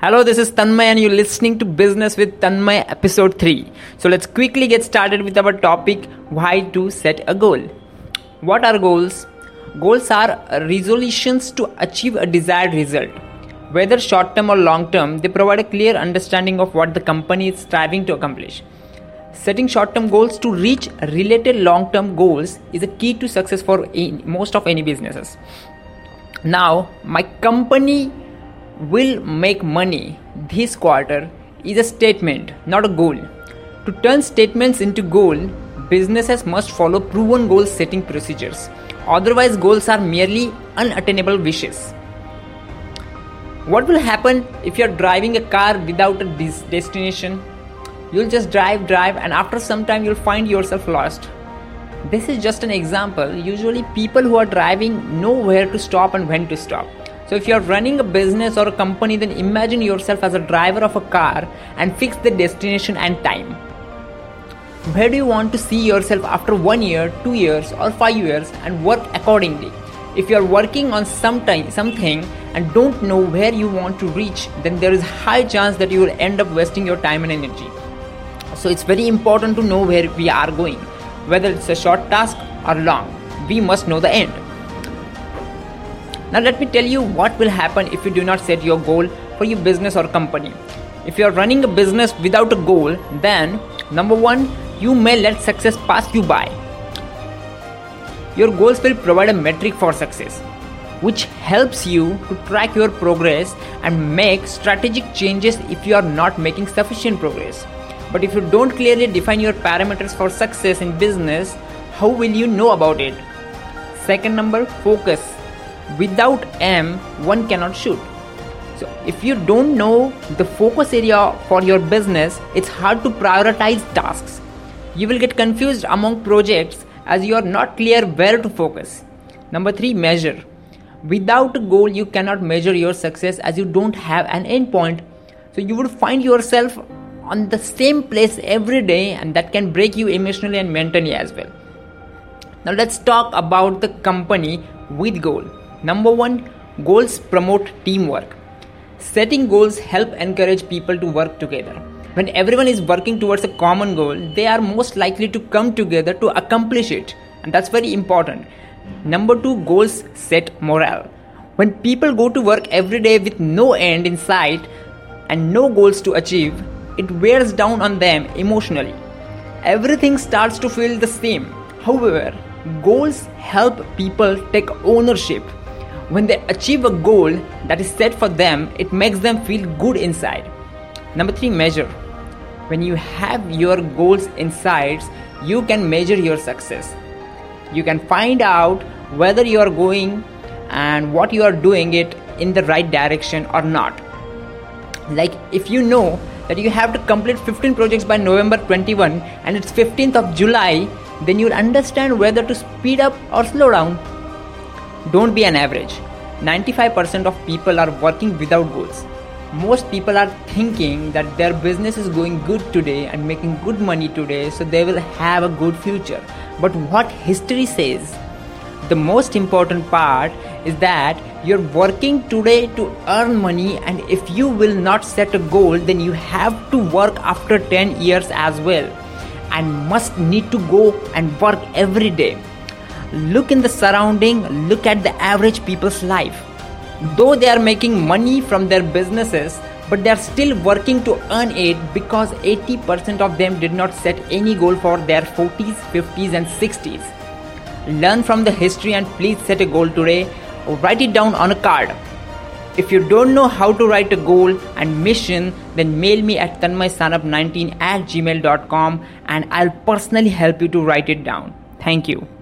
Hello, this is Tanmay, and you're listening to Business with Tanmay, episode 3. So, let's quickly get started with our topic why to set a goal. What are goals? Goals are resolutions to achieve a desired result. Whether short term or long term, they provide a clear understanding of what the company is striving to accomplish. Setting short term goals to reach related long term goals is a key to success for most of any businesses. Now, my company will make money this quarter is a statement, not a goal. To turn statements into goal, businesses must follow proven goal setting procedures. Otherwise, goals are merely unattainable wishes. What will happen if you're driving a car without a destination? You'll just drive, drive, and after some time, you'll find yourself lost. This is just an example. Usually, people who are driving know where to stop and when to stop. So, if you're running a business or a company, then imagine yourself as a driver of a car and fix the destination and time. Where do you want to see yourself after one year, two years, or five years and work accordingly? If you are working on sometime, something and don't know where you want to reach, then there is high chance that you will end up wasting your time and energy. So it's very important to know where we are going. Whether it's a short task or long, we must know the end. Now let me tell you what will happen if you do not set your goal for your business or company. If you are running a business without a goal, then number 1, you may let success pass you by your goals will provide a metric for success, which helps you to track your progress and make strategic changes if you are not making sufficient progress. But if you don't clearly define your parameters for success in business, how will you know about it? Second number, focus. Without M, one cannot shoot. So, if you don't know the focus area for your business, it's hard to prioritize tasks. You will get confused among projects as you are not clear where to focus. Number three, measure. Without a goal, you cannot measure your success as you don't have an endpoint. So you would find yourself on the same place every day, and that can break you emotionally and mentally as well. Now let's talk about the company with goal. Number one, goals promote teamwork. Setting goals help encourage people to work together. When everyone is working towards a common goal, they are most likely to come together to accomplish it, and that's very important. Number two, goals set morale. When people go to work every day with no end in sight and no goals to achieve, it wears down on them emotionally. Everything starts to feel the same. However, goals help people take ownership. When they achieve a goal that is set for them, it makes them feel good inside. Number three, measure. When you have your goals inside, you can measure your success. You can find out whether you are going and what you are doing it in the right direction or not. Like if you know that you have to complete 15 projects by November 21 and it's 15th of July, then you'll understand whether to speed up or slow down. Don't be an average. 95% of people are working without goals. Most people are thinking that their business is going good today and making good money today so they will have a good future. But what history says the most important part is that you're working today to earn money and if you will not set a goal then you have to work after 10 years as well and must need to go and work every day look in the surrounding look at the average people's life though they are making money from their businesses but they are still working to earn it because 80% of them did not set any goal for their 40s 50s and 60s learn from the history and please set a goal today write it down on a card if you don't know how to write a goal and mission, then mail me at tanmaysanup19 at gmail.com and I'll personally help you to write it down. Thank you.